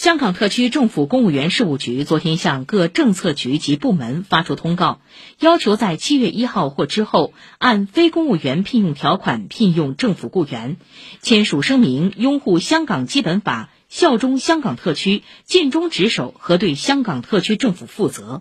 香港特区政府公务员事务局昨天向各政策局及部门发出通告要求在七月一号或之后按非公务员聘用条款聘用政府雇员签署声明拥护香港基本法效忠香港特区尽忠职守和对香港特区政府负责。